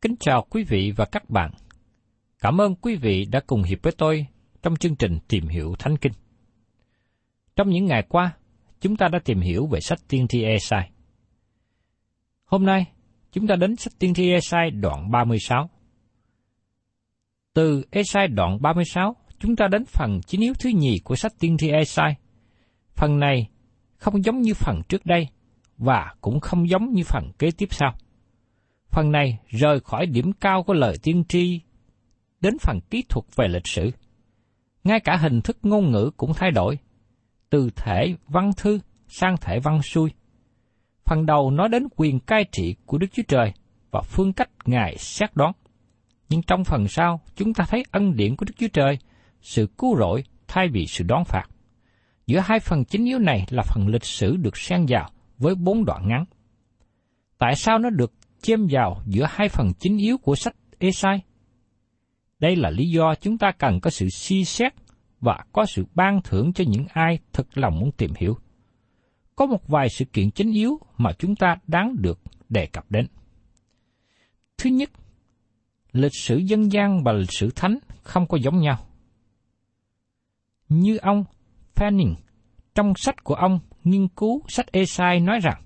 Kính chào quý vị và các bạn. Cảm ơn quý vị đã cùng hiệp với tôi trong chương trình Tìm hiểu Thánh Kinh. Trong những ngày qua, chúng ta đã tìm hiểu về sách Tiên tri Esai. Hôm nay, chúng ta đến sách Tiên tri Esai đoạn 36. Từ Esai đoạn 36, chúng ta đến phần chính yếu thứ nhì của sách Tiên tri Esai. Phần này không giống như phần trước đây và cũng không giống như phần kế tiếp sau. Phần này rời khỏi điểm cao của lời tiên tri đến phần kỹ thuật về lịch sử. Ngay cả hình thức ngôn ngữ cũng thay đổi, từ thể văn thư sang thể văn xuôi. Phần đầu nói đến quyền cai trị của Đức Chúa Trời và phương cách Ngài xét đoán. Nhưng trong phần sau, chúng ta thấy ân điển của Đức Chúa Trời, sự cứu rỗi thay vì sự đón phạt. Giữa hai phần chính yếu này là phần lịch sử được xen vào với bốn đoạn ngắn. Tại sao nó được chêm vào giữa hai phần chính yếu của sách Esai? Đây là lý do chúng ta cần có sự suy xét và có sự ban thưởng cho những ai thật lòng muốn tìm hiểu. Có một vài sự kiện chính yếu mà chúng ta đáng được đề cập đến. Thứ nhất, lịch sử dân gian và lịch sử thánh không có giống nhau. Như ông Fanning trong sách của ông nghiên cứu sách Esai nói rằng,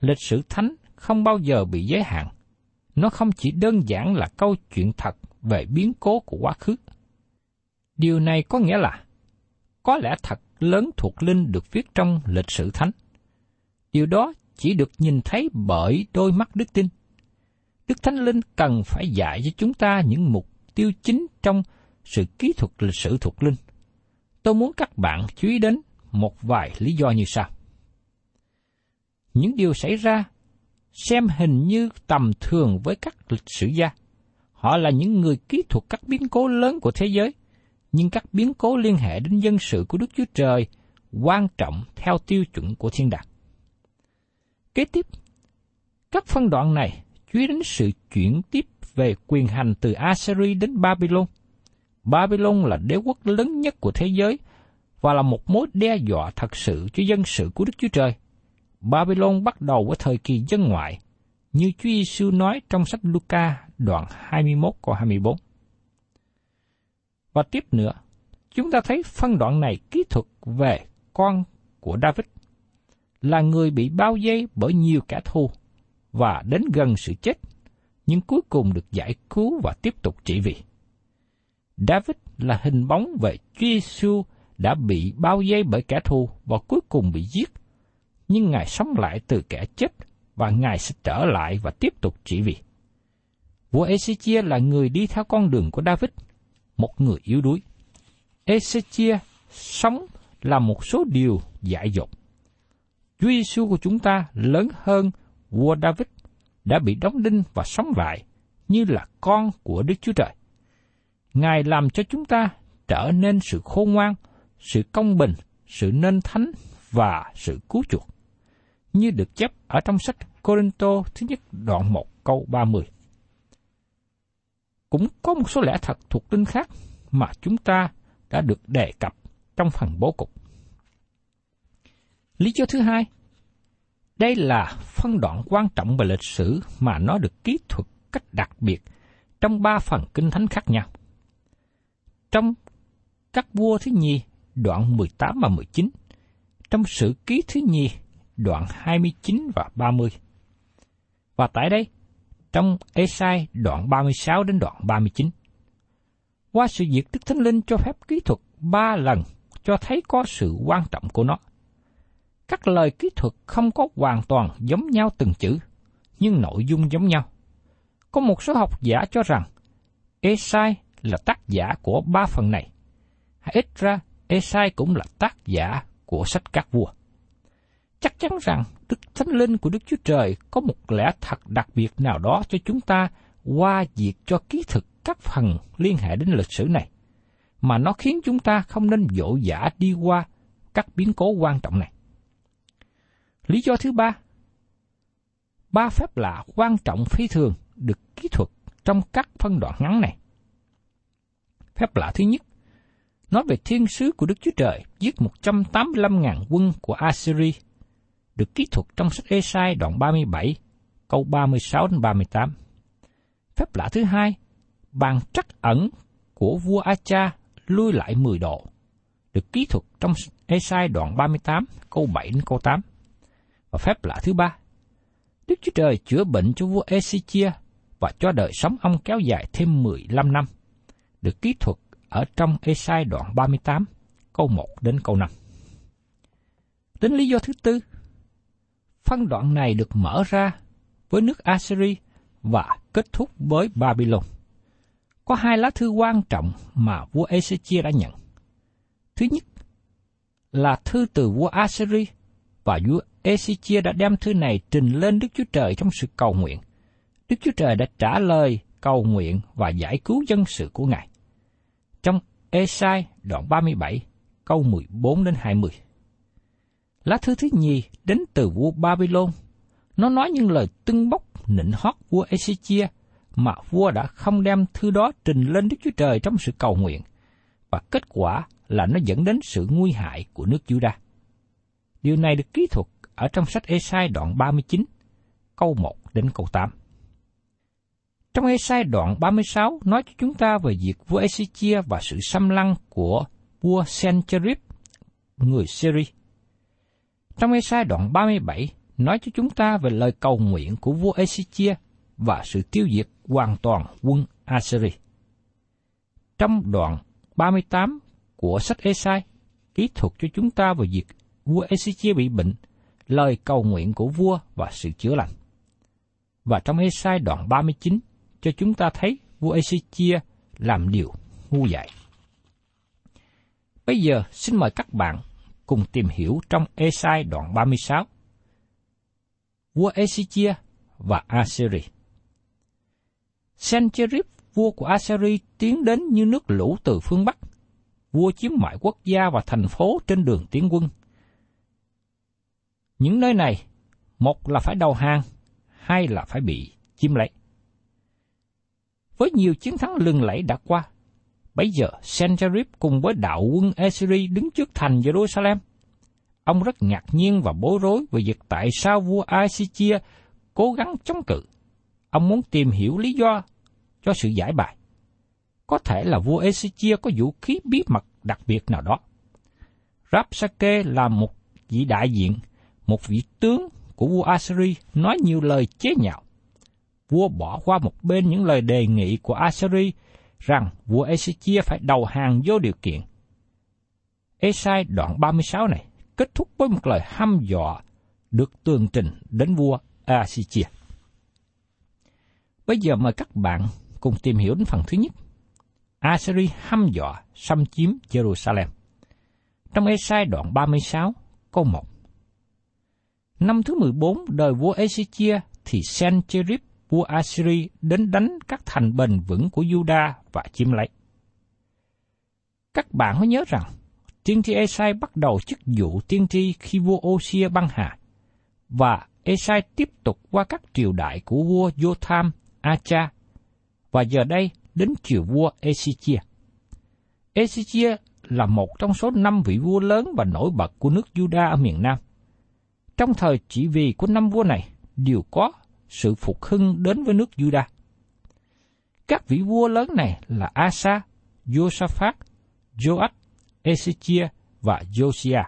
lịch sử thánh không bao giờ bị giới hạn. Nó không chỉ đơn giản là câu chuyện thật về biến cố của quá khứ. Điều này có nghĩa là, có lẽ thật lớn thuộc linh được viết trong lịch sử thánh. Điều đó chỉ được nhìn thấy bởi đôi mắt đức tin. Đức Thánh Linh cần phải dạy cho chúng ta những mục tiêu chính trong sự kỹ thuật lịch sử thuộc linh. Tôi muốn các bạn chú ý đến một vài lý do như sau. Những điều xảy ra xem hình như tầm thường với các lịch sử gia. Họ là những người kỹ thuật các biến cố lớn của thế giới, nhưng các biến cố liên hệ đến dân sự của Đức Chúa Trời quan trọng theo tiêu chuẩn của thiên đàng. Kế tiếp, các phân đoạn này chú ý đến sự chuyển tiếp về quyền hành từ Assyria đến Babylon. Babylon là đế quốc lớn nhất của thế giới và là một mối đe dọa thật sự cho dân sự của Đức Chúa Trời. Babylon bắt đầu với thời kỳ dân ngoại, như Chúa Giêsu nói trong sách Luca đoạn 21 câu 24. Và tiếp nữa, chúng ta thấy phân đoạn này kỹ thuật về con của David là người bị bao vây bởi nhiều kẻ thù và đến gần sự chết, nhưng cuối cùng được giải cứu và tiếp tục trị vì. David là hình bóng về Chúa Giêsu đã bị bao vây bởi kẻ thù và cuối cùng bị giết, nhưng Ngài sống lại từ kẻ chết và Ngài sẽ trở lại và tiếp tục trị vì. Vua Ezechia là người đi theo con đường của David, một người yếu đuối. Ezechia sống là một số điều dại dột. Chúa Giêsu của chúng ta lớn hơn vua David đã bị đóng đinh và sống lại như là con của Đức Chúa Trời. Ngài làm cho chúng ta trở nên sự khôn ngoan, sự công bình, sự nên thánh và sự cứu chuộc. Như được chép ở trong sách Corinto thứ nhất đoạn 1 câu 30. Cũng có một số lẽ thật thuộc linh khác mà chúng ta đã được đề cập trong phần bố cục. Lý do thứ hai, đây là phân đoạn quan trọng về lịch sử mà nó được kỹ thuật cách đặc biệt trong ba phần kinh thánh khác nhau. Trong các vua thứ nhì đoạn 18 và 19, trong sử ký thứ nhì đoạn 29 và 30. Và tại đây, trong Esai đoạn 36 đến đoạn 39. Qua sự việc Đức Thánh Linh cho phép kỹ thuật ba lần cho thấy có sự quan trọng của nó. Các lời kỹ thuật không có hoàn toàn giống nhau từng chữ, nhưng nội dung giống nhau. Có một số học giả cho rằng Esai là tác giả của ba phần này. Ít ra, Esai cũng là tác giả của sách các vua. Chắc chắn rằng Đức Thánh Linh của Đức Chúa Trời có một lẽ thật đặc biệt nào đó cho chúng ta qua việc cho ký thực các phần liên hệ đến lịch sử này, mà nó khiến chúng ta không nên dỗ dã đi qua các biến cố quan trọng này. Lý do thứ ba, ba phép lạ quan trọng phi thường được kỹ thuật trong các phân đoạn ngắn này. Phép lạ thứ nhất, nói về thiên sứ của Đức Chúa Trời giết 185.000 quân của Assyria, được kỹ thuật trong sách Esai đoạn 37, câu 36 đến 38. Phép lạ thứ hai, bàn trắc ẩn của vua Acha lui lại 10 độ, được kỹ thuật trong Esai đoạn 38, câu 7 đến câu 8. Và phép lạ thứ ba, Đức Chúa Trời chữa bệnh cho vua Ezechia và cho đời sống ông kéo dài thêm 15 năm, được kỹ thuật ở trong Esai đoạn 38, câu 1 đến câu 5. Đến lý do thứ tư, phân đoạn này được mở ra với nước Assyri và kết thúc với Babylon. Có hai lá thư quan trọng mà vua Ezechia đã nhận. Thứ nhất là thư từ vua Assyri và vua Ezechia đã đem thư này trình lên Đức Chúa Trời trong sự cầu nguyện. Đức Chúa Trời đã trả lời cầu nguyện và giải cứu dân sự của Ngài. Trong Esai đoạn 37, câu 14 đến 20. Lá thư thứ nhì đến từ vua Babylon. Nó nói những lời tưng bốc nịnh hót vua Ezechia mà vua đã không đem thư đó trình lên Đức Chúa Trời trong sự cầu nguyện, và kết quả là nó dẫn đến sự nguy hại của nước Juda. Điều này được kỹ thuật ở trong sách Esai đoạn 39, câu 1 đến câu 8. Trong Esai đoạn 36 nói cho chúng ta về việc vua Ezechia và sự xâm lăng của vua Sennacherib, người Syria. Trong Esai đoạn 37 nói cho chúng ta về lời cầu nguyện của vua Ezechia và sự tiêu diệt hoàn toàn quân Assyri. Trong đoạn 38 của sách Esai, kỹ thuật cho chúng ta về việc vua Ezechia bị bệnh, lời cầu nguyện của vua và sự chữa lành. Và trong Esai đoạn 39 cho chúng ta thấy vua Ezechia làm điều ngu dại. Bây giờ xin mời các bạn cùng tìm hiểu trong Esai đoạn 36. Vua Esichia và Assyri. Sennacherib, vua của Assyri tiến đến như nước lũ từ phương Bắc. Vua chiếm mọi quốc gia và thành phố trên đường tiến quân. Những nơi này, một là phải đầu hàng, hai là phải bị chiếm lấy. Với nhiều chiến thắng lừng lẫy đã qua, Bây giờ Sennacherib cùng với đạo quân Assyri đứng trước thành Jerusalem. Ông rất ngạc nhiên và bối rối về việc tại sao vua Assyria cố gắng chống cự. Ông muốn tìm hiểu lý do cho sự giải bài. Có thể là vua Assyria có vũ khí bí mật đặc biệt nào đó. Rapsake là một vị đại diện, một vị tướng của vua Assyri nói nhiều lời chế nhạo. vua bỏ qua một bên những lời đề nghị của Assyri rằng vua Ezechia phải đầu hàng vô điều kiện. Esai đoạn 36 này kết thúc với một lời hăm dọa được tường trình đến vua Assyria. Bây giờ mời các bạn cùng tìm hiểu đến phần thứ nhất. Assyri hăm dọa xâm chiếm Jerusalem. Trong Esai đoạn 36, câu 1. Năm thứ 14 đời vua Ezechia thì Sencherib vua Assyri đến đánh các thành bền vững của Juda và chiếm lấy. Các bạn có nhớ rằng, tiên tri Esai bắt đầu chức vụ tiên tri khi vua Osia băng hà, và Esai tiếp tục qua các triều đại của vua Jotham, Acha, và giờ đây đến triều vua Ezechia. Ezechia là một trong số năm vị vua lớn và nổi bật của nước Juda ở miền Nam. Trong thời chỉ vì của năm vua này đều có sự phục hưng đến với nước Juda. Các vị vua lớn này là Asa, Josaphat, Joach, Ezechia và Josiah.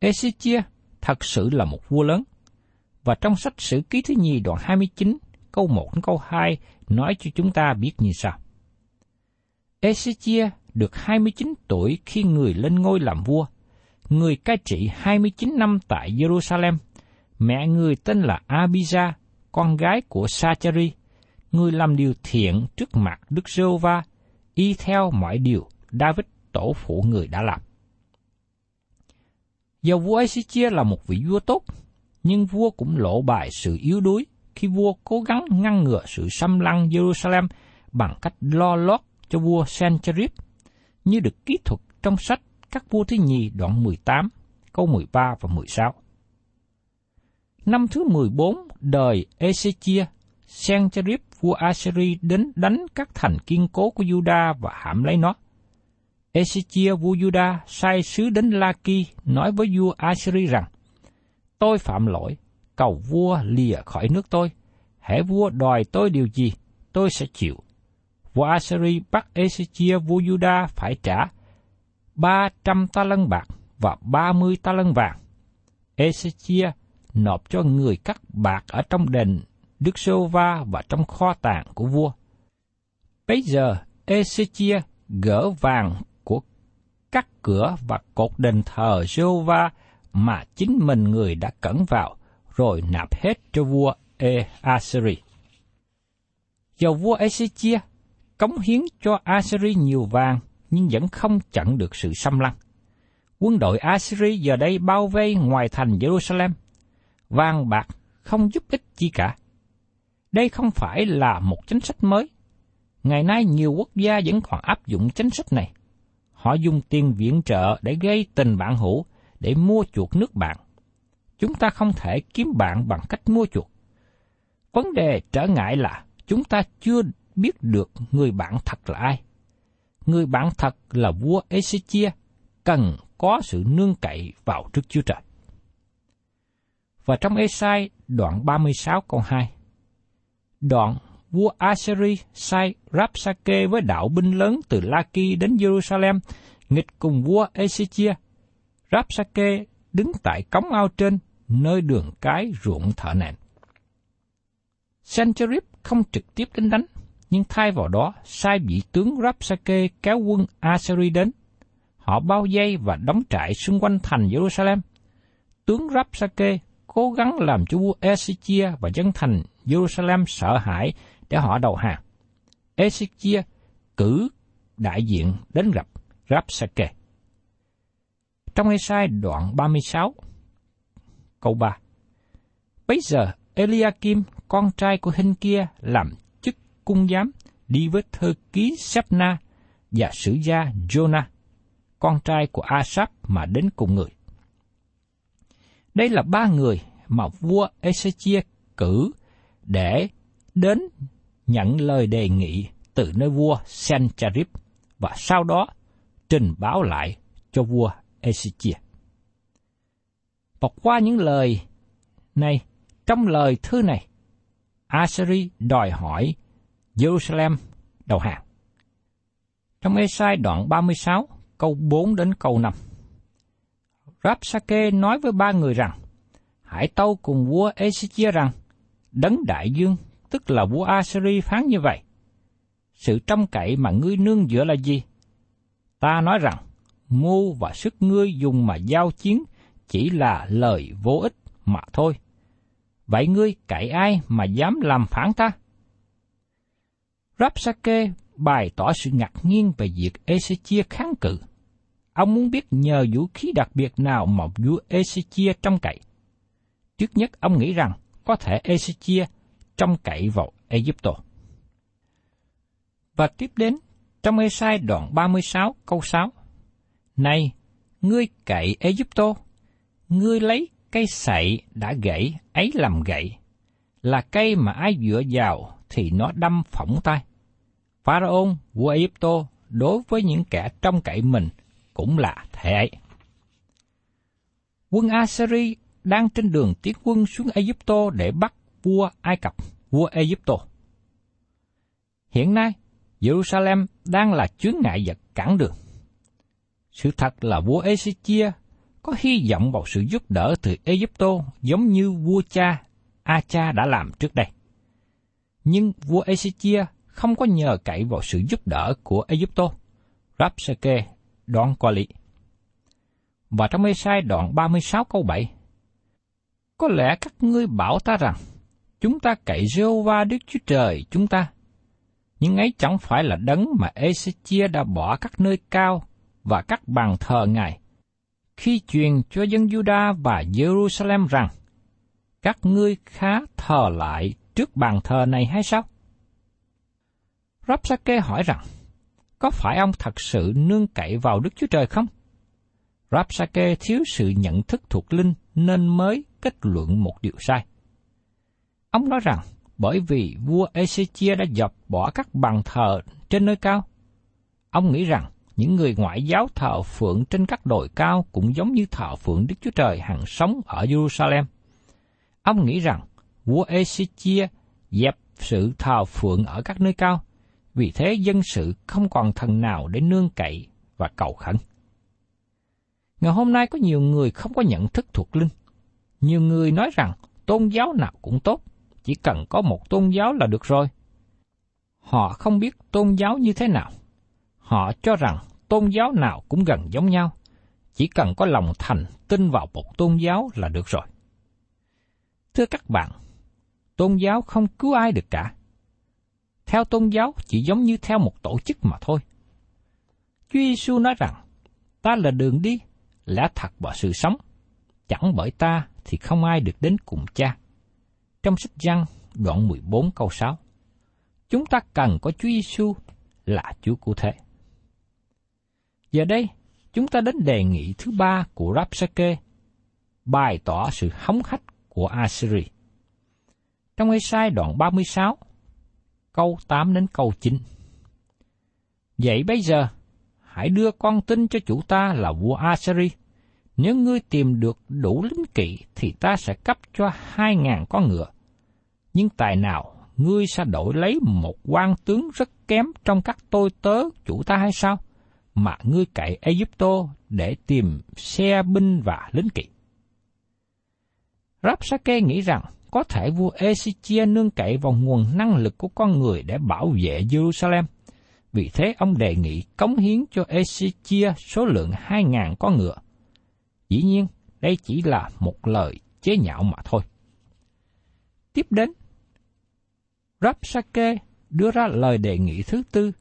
Ezechia thật sự là một vua lớn, và trong sách Sử ký thứ nhì đoạn 29, câu 1 đến câu 2 nói cho chúng ta biết như sau. Ezechia được 29 tuổi khi người lên ngôi làm vua. Người cai trị 29 năm tại Jerusalem – Mẹ người tên là Abija, con gái của Sachari, người làm điều thiện trước mặt Đức giê va y theo mọi điều David tổ phụ người đã làm. Dầu vua Ezechia là một vị vua tốt, nhưng vua cũng lộ bài sự yếu đuối khi vua cố gắng ngăn ngừa sự xâm lăng Jerusalem bằng cách lo lót cho vua Sennacherib, như được kỹ thuật trong sách các vua thứ nhì đoạn 18, câu 13 và 16. Năm thứ 14 đời Ezechia, Sennacherib vua Assyri đến đánh các thành kiên cố của Juda và hãm lấy nó. Ezechia vua Juda sai sứ đến Laki nói với vua Assyri rằng, Tôi phạm lỗi, cầu vua lìa khỏi nước tôi. Hễ vua đòi tôi điều gì, tôi sẽ chịu. Vua Assyri bắt Ezechia vua Juda phải trả 300 ta lân bạc và 30 ta lân vàng. Ezechia nộp cho người cắt bạc ở trong đền Đức Sô Va và trong kho tàng của vua. Bây giờ, Ezechia gỡ vàng của các cửa và cột đền thờ Sô Va mà chính mình người đã cẩn vào, rồi nạp hết cho vua E Assyri. Dầu vua Ezechia cống hiến cho Assyri nhiều vàng, nhưng vẫn không chặn được sự xâm lăng. Quân đội Assyri giờ đây bao vây ngoài thành Jerusalem – vàng bạc không giúp ích chi cả. Đây không phải là một chính sách mới. Ngày nay nhiều quốc gia vẫn còn áp dụng chính sách này. Họ dùng tiền viện trợ để gây tình bạn hữu, để mua chuộc nước bạn. Chúng ta không thể kiếm bạn bằng cách mua chuộc. Vấn đề trở ngại là chúng ta chưa biết được người bạn thật là ai. Người bạn thật là vua Ezechia, cần có sự nương cậy vào Đức Chúa Trời. Và trong Esai đoạn 36 câu 2. Đoạn vua Assyri sai Rapsake với đạo binh lớn từ Laki đến Jerusalem, nghịch cùng vua Ezechia. Rapsake đứng tại cống ao trên, nơi đường cái ruộng thợ nền. Sancherib không trực tiếp đến đánh, nhưng thay vào đó sai vị tướng Rapsake kéo quân Assyri đến. Họ bao vây và đóng trại xung quanh thành Jerusalem. Tướng Rapsake cố gắng làm cho vua Ezechia và dân thành Jerusalem sợ hãi để họ đầu hàng. Ezechia cử đại diện đến gặp Rapsake. Trong Esai đoạn 36, câu 3. Bây giờ Eliakim, con trai của Hình kia, làm chức cung giám đi với thơ ký Sepna và sử gia Jonah, con trai của Asap mà đến cùng người. Đây là ba người mà vua Ezechia cử để đến nhận lời đề nghị từ nơi vua Sennacherib và sau đó trình báo lại cho vua Ezechia. Và qua những lời này, trong lời thư này, Assyri đòi hỏi Jerusalem đầu hàng. Trong Esai đoạn 36, câu 4 đến câu 5. Rapsake nói với ba người rằng, hãy tâu cùng vua Ezechia rằng, Đấng đại dương, tức là vua Assyri phán như vậy. Sự trông cậy mà ngươi nương dựa là gì? Ta nói rằng, mưu và sức ngươi dùng mà giao chiến chỉ là lời vô ích mà thôi. Vậy ngươi cậy ai mà dám làm phản ta? Rapsake bày tỏ sự ngạc nhiên về việc Ezechia kháng cự. Ông muốn biết nhờ vũ khí đặc biệt nào mà vua Ezechia trông cậy. Trước nhất ông nghĩ rằng có thể Ezechia trông cậy vào Egypto. Và tiếp đến, trong Esai đoạn 36 câu 6. Này, ngươi cậy Egypto, ngươi lấy cây sậy đã gãy ấy làm gậy, là cây mà ai dựa vào thì nó đâm phỏng tay. Pharaon, vua Egypto đối với những kẻ trong cậy mình cũng là thế ấy. Quân Assyri đang trên đường tiến quân xuống Egypto để bắt vua Ai Cập, vua Egypto. Hiện nay, Jerusalem đang là chướng ngại vật cản đường. Sự thật là vua Ezechia có hy vọng vào sự giúp đỡ từ Egypto giống như vua cha Acha đã làm trước đây. Nhưng vua Ezechia không có nhờ cậy vào sự giúp đỡ của Egypto. Rapsake đoạn qua lý. Và trong mê sai đoạn 36 câu 7, Có lẽ các ngươi bảo ta rằng, chúng ta cậy Jehovah Đức Chúa Trời chúng ta. Nhưng ấy chẳng phải là đấng mà Ezechia đã bỏ các nơi cao và các bàn thờ Ngài. Khi truyền cho dân Juda và Jerusalem rằng, các ngươi khá thờ lại trước bàn thờ này hay sao? Rapsake hỏi rằng, có phải ông thật sự nương cậy vào Đức Chúa Trời không? Rapsake thiếu sự nhận thức thuộc linh nên mới kết luận một điều sai. Ông nói rằng, bởi vì vua Ezechia đã dập bỏ các bàn thờ trên nơi cao. Ông nghĩ rằng những người ngoại giáo thờ phượng trên các đồi cao cũng giống như thờ phượng Đức Chúa Trời hằng sống ở Jerusalem. Ông nghĩ rằng vua Ezechia dẹp sự thờ phượng ở các nơi cao, vì thế dân sự không còn thần nào để nương cậy và cầu khẩn. Ngày hôm nay có nhiều người không có nhận thức thuộc linh. Nhiều người nói rằng tôn giáo nào cũng tốt, chỉ cần có một tôn giáo là được rồi. Họ không biết tôn giáo như thế nào. Họ cho rằng tôn giáo nào cũng gần giống nhau, chỉ cần có lòng thành tin vào một tôn giáo là được rồi. Thưa các bạn, tôn giáo không cứu ai được cả. Theo tôn giáo chỉ giống như theo một tổ chức mà thôi. Chúa Giêsu nói rằng, ta là đường đi, lẽ thật và sự sống. Chẳng bởi ta thì không ai được đến cùng cha. Trong sách Giăng đoạn 14 câu 6, chúng ta cần có Chúa Giêsu là Chúa cụ thể. Giờ đây, chúng ta đến đề nghị thứ ba của Rapsake, bày tỏ sự hống hách của Assyri. Trong Ê-sai đoạn 36, câu 8 đến câu 9. Vậy bây giờ, hãy đưa con tin cho chủ ta là vua Assyri. Nếu ngươi tìm được đủ lính kỵ thì ta sẽ cấp cho hai ngàn con ngựa. Nhưng tài nào ngươi sẽ đổi lấy một quan tướng rất kém trong các tôi tớ chủ ta hay sao? Mà ngươi cậy Egypto để tìm xe binh và lính kỵ. Rapsake nghĩ rằng có thể vua Ezechia nương cậy vào nguồn năng lực của con người để bảo vệ Jerusalem. Vì thế ông đề nghị cống hiến cho Ezechia số lượng 2.000 con ngựa. Dĩ nhiên, đây chỉ là một lời chế nhạo mà thôi. Tiếp đến, Rapsake đưa ra lời đề nghị thứ tư.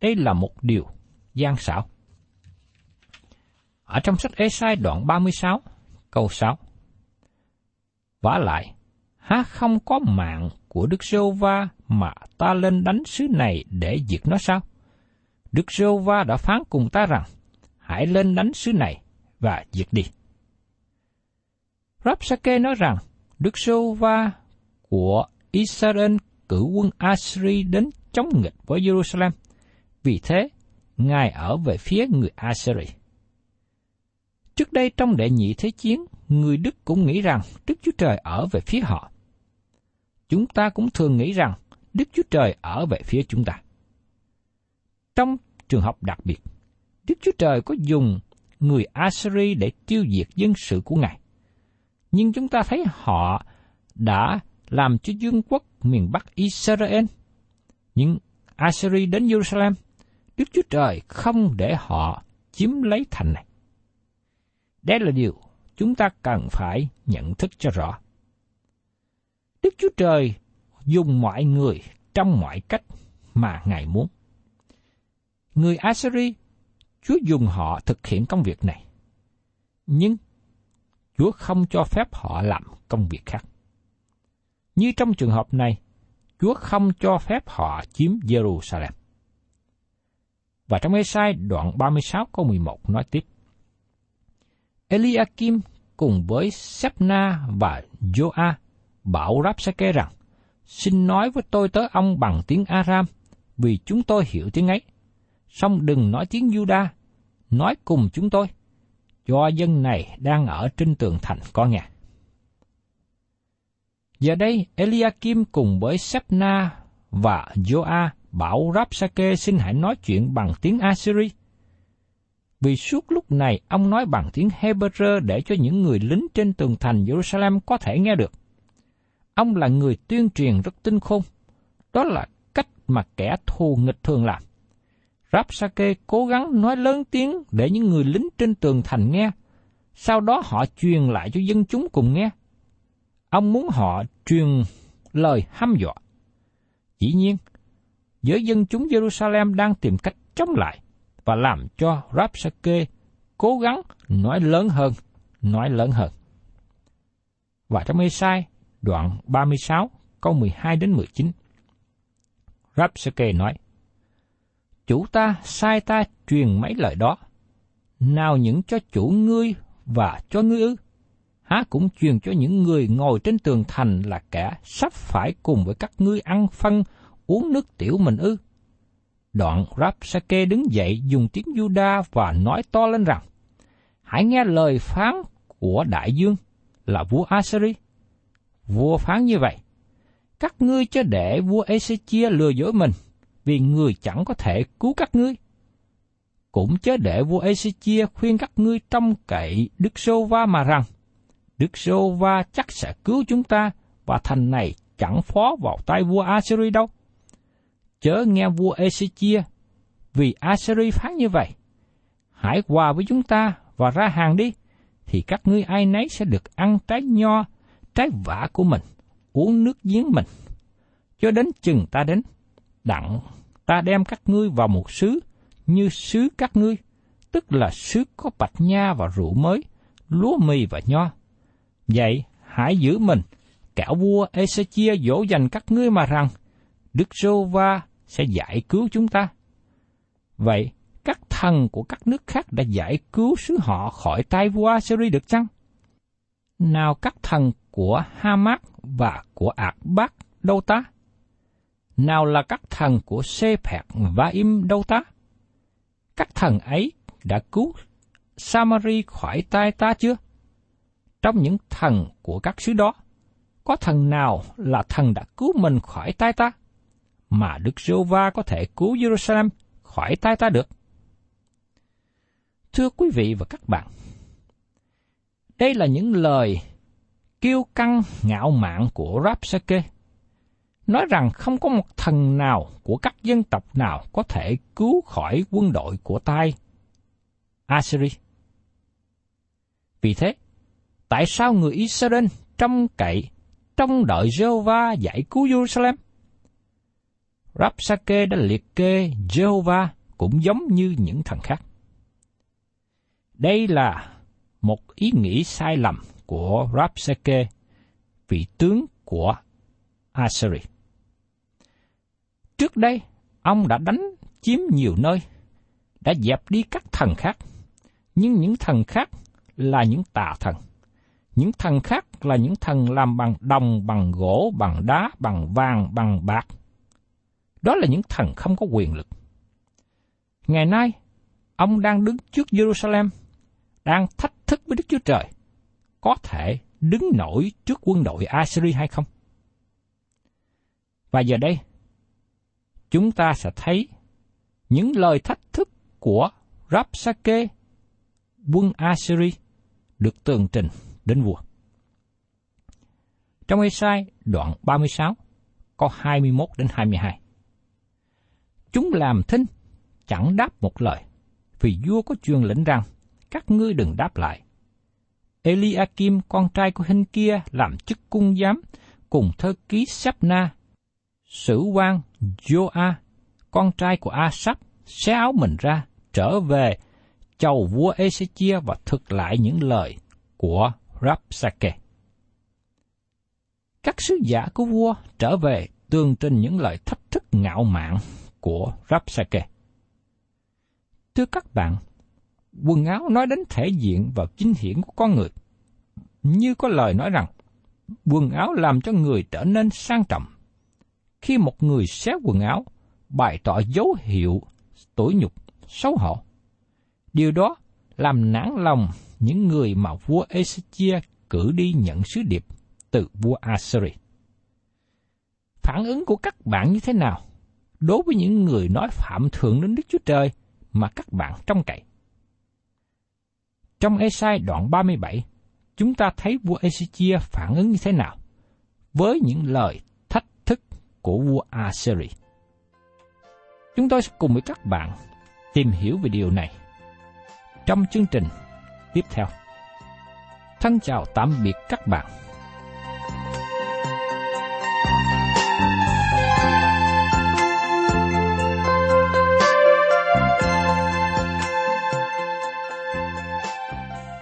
Đây là một điều gian xảo. Ở trong sách Esai đoạn 36, câu 6 vả lại, há không có mạng của Đức giê va mà ta lên đánh sứ này để diệt nó sao? Đức giê va đã phán cùng ta rằng, hãy lên đánh sứ này và diệt đi. Rapsake nói rằng, Đức giê va của Israel cử quân Assyri đến chống nghịch với Jerusalem. Vì thế, Ngài ở về phía người Assyri. Trước đây trong đệ nhị thế chiến, người Đức cũng nghĩ rằng Đức Chúa Trời ở về phía họ. Chúng ta cũng thường nghĩ rằng Đức Chúa Trời ở về phía chúng ta. Trong trường hợp đặc biệt, Đức Chúa Trời có dùng người Assyri để tiêu diệt dân sự của Ngài. Nhưng chúng ta thấy họ đã làm cho vương quốc miền Bắc Israel. Nhưng Assyri đến Jerusalem, Đức Chúa Trời không để họ chiếm lấy thành này. Đây là điều chúng ta cần phải nhận thức cho rõ. Đức Chúa Trời dùng mọi người trong mọi cách mà Ngài muốn. Người Assyri, Chúa dùng họ thực hiện công việc này. Nhưng Chúa không cho phép họ làm công việc khác. Như trong trường hợp này, Chúa không cho phép họ chiếm Jerusalem. Và trong Ê-sai đoạn 36 câu 11 nói tiếp. Eliakim cùng với Sepna và Joa bảo Rapsake rằng, xin nói với tôi tới ông bằng tiếng Aram, vì chúng tôi hiểu tiếng ấy. Song đừng nói tiếng Juda, nói cùng chúng tôi, cho dân này đang ở trên tường thành có nghe. Giờ đây, Eliakim cùng với Sepna và Joa bảo Rapsake xin hãy nói chuyện bằng tiếng Assyri. Vì suốt lúc này ông nói bằng tiếng Hebrew để cho những người lính trên tường thành Jerusalem có thể nghe được. Ông là người tuyên truyền rất tinh khôn. Đó là cách mà kẻ thù nghịch thường làm. Rapsake cố gắng nói lớn tiếng để những người lính trên tường thành nghe. Sau đó họ truyền lại cho dân chúng cùng nghe. Ông muốn họ truyền lời hăm dọa. Dĩ nhiên, giới dân chúng Jerusalem đang tìm cách chống lại và làm cho Rapsake cố gắng nói lớn hơn, nói lớn hơn. Và trong Esai, đoạn 36, câu 12 đến 19. Rapsake nói, Chủ ta sai ta truyền mấy lời đó, nào những cho chủ ngươi và cho ngươi ư? Há cũng truyền cho những người ngồi trên tường thành là kẻ sắp phải cùng với các ngươi ăn phân, uống nước tiểu mình ư? Đoạn Rapsake đứng dậy dùng tiếng Juda và nói to lên rằng, Hãy nghe lời phán của đại dương là vua Assyri. Vua phán như vậy, các ngươi cho để vua Ezechia lừa dối mình, vì người chẳng có thể cứu các ngươi. Cũng chớ để vua Ezechia khuyên các ngươi trong cậy Đức Sô Va mà rằng, Đức Sô Va chắc sẽ cứu chúng ta và thành này chẳng phó vào tay vua Assyri đâu chớ nghe vua Ezechia, vì Assyri phán như vậy. Hãy hòa với chúng ta và ra hàng đi, thì các ngươi ai nấy sẽ được ăn trái nho, trái vả của mình, uống nước giếng mình. Cho đến chừng ta đến, đặng ta đem các ngươi vào một xứ như xứ các ngươi, tức là xứ có bạch nha và rượu mới, lúa mì và nho. Vậy hãy giữ mình, kẻo vua Ezechia dỗ dành các ngươi mà rằng, Đức Rô Va sẽ giải cứu chúng ta. Vậy, các thần của các nước khác đã giải cứu xứ họ khỏi tay vua Assyri được chăng? Nào các thần của Hamas và của Ạc Bác đâu ta? Nào là các thần của Sê Phẹt và Im đâu ta? Các thần ấy đã cứu Samari khỏi tay ta chưa? Trong những thần của các xứ đó, có thần nào là thần đã cứu mình khỏi tay ta? Mà Đức giê va có thể cứu Jerusalem khỏi tay ta được. Thưa quý vị và các bạn, đây là những lời kiêu căng ngạo mạn của Rapsake, nói rằng không có một thần nào của các dân tộc nào có thể cứu khỏi quân đội của tay Assyri. Vì thế, tại sao người Israel trông cậy, trông đợi Jehovah giải cứu Jerusalem? Rapsake đã liệt kê Jehovah cũng giống như những thần khác. Đây là một ý nghĩ sai lầm của Rapsake, vị tướng của Assyri. Trước đây, ông đã đánh chiếm nhiều nơi, đã dẹp đi các thần khác, nhưng những thần khác là những tà thần. Những thần khác là những thần làm bằng đồng, bằng gỗ, bằng đá, bằng vàng, bằng bạc – đó là những thần không có quyền lực. Ngày nay, ông đang đứng trước Jerusalem, đang thách thức với Đức Chúa Trời, có thể đứng nổi trước quân đội Assyri hay không? Và giờ đây, chúng ta sẽ thấy những lời thách thức của Rapsake, quân Assyri, được tường trình đến vua. Trong Esai đoạn 36, câu 21 đến 22. Chúng làm thinh, chẳng đáp một lời, vì vua có truyền lệnh rằng, các ngươi đừng đáp lại. Eliakim con trai của hình kia làm chức cung giám cùng thơ ký Sapna, sử quan Joa, con trai của Asap, xé áo mình ra, trở về chầu vua Ezechia và thực lại những lời của Rapsake. Các sứ giả của vua trở về tường trình những lời thách thức ngạo mạn của Rapsake. Thưa các bạn, quần áo nói đến thể diện và chính hiển của con người. Như có lời nói rằng, quần áo làm cho người trở nên sang trọng. Khi một người xé quần áo, bày tỏ dấu hiệu tối nhục, xấu hổ. Điều đó làm nản lòng những người mà vua Ezechia cử đi nhận sứ điệp từ vua Assyria Phản ứng của các bạn như thế nào đối với những người nói phạm thượng đến Đức Chúa Trời mà các bạn trông cậy? Trong Esai đoạn 37, chúng ta thấy vua Ezechia phản ứng như thế nào với những lời thách thức của vua Assyri. Chúng tôi sẽ cùng với các bạn tìm hiểu về điều này trong chương trình tiếp theo. Thân chào tạm biệt các bạn.